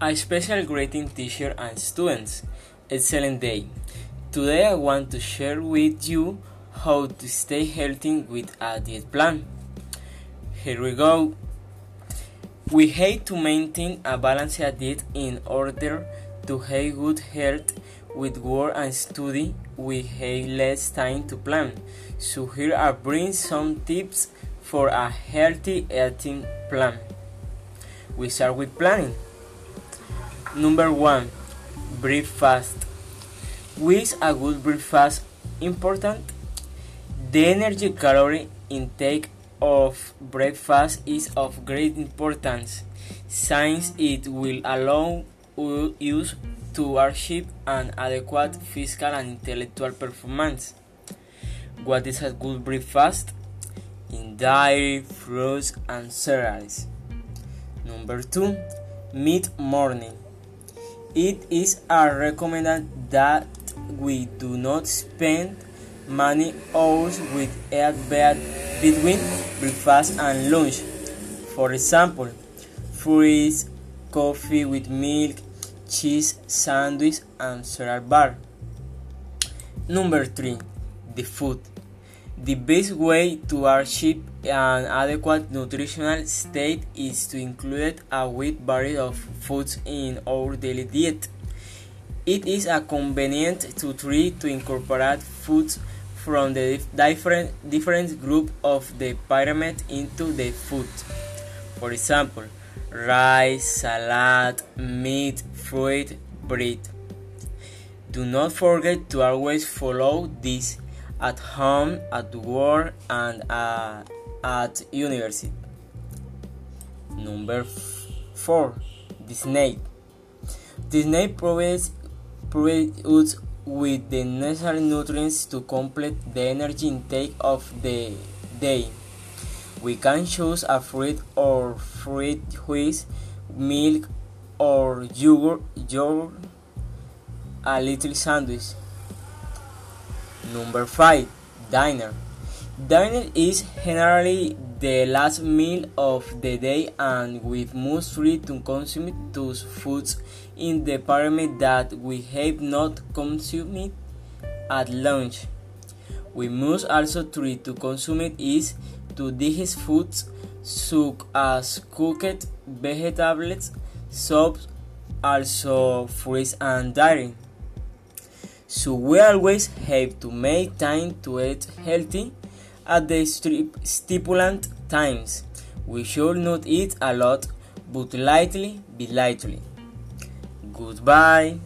A special greeting teacher and students. Excellent day. Today I want to share with you how to stay healthy with a diet plan. Here we go. We have to maintain a balanced diet in order to have good health with work and study. We have less time to plan. So here I bring some tips for a healthy eating plan. We start with planning. Number one, breakfast. With a good breakfast important? The energy calorie intake of breakfast is of great importance since it will allow us to achieve an adequate physical and intellectual performance. What is a good breakfast? In dairy, fruits, and cereals. Number two, mid morning. It is recommended that we do not spend many hours with bed between breakfast and lunch. For example, fruits, coffee with milk, cheese sandwich, and cereal bar. Number 3. The food. The best way to achieve an adequate nutritional state is to include a wide variety of foods in our daily diet. It is a convenient to try to incorporate foods from the different different group of the pyramid into the food. For example, rice, salad, meat, fruit, bread. Do not forget to always follow this at home, at work, and uh, at university. Number four, Disney. Disney provides, provides with the necessary nutrients to complete the energy intake of the day. We can choose a fruit or fruit juice, milk or yogurt, yogurt, a little sandwich. Number 5. Dinner. Dinner is generally the last meal of the day and we must try to consume those foods in the pyramid that we have not consumed at lunch. We must also try to consume it is to digest foods such as cooked vegetables, soups, also fruits and dairy. So we always have to make time to eat healthy at the stipulant times. We should not eat a lot, but lightly be lightly. Goodbye.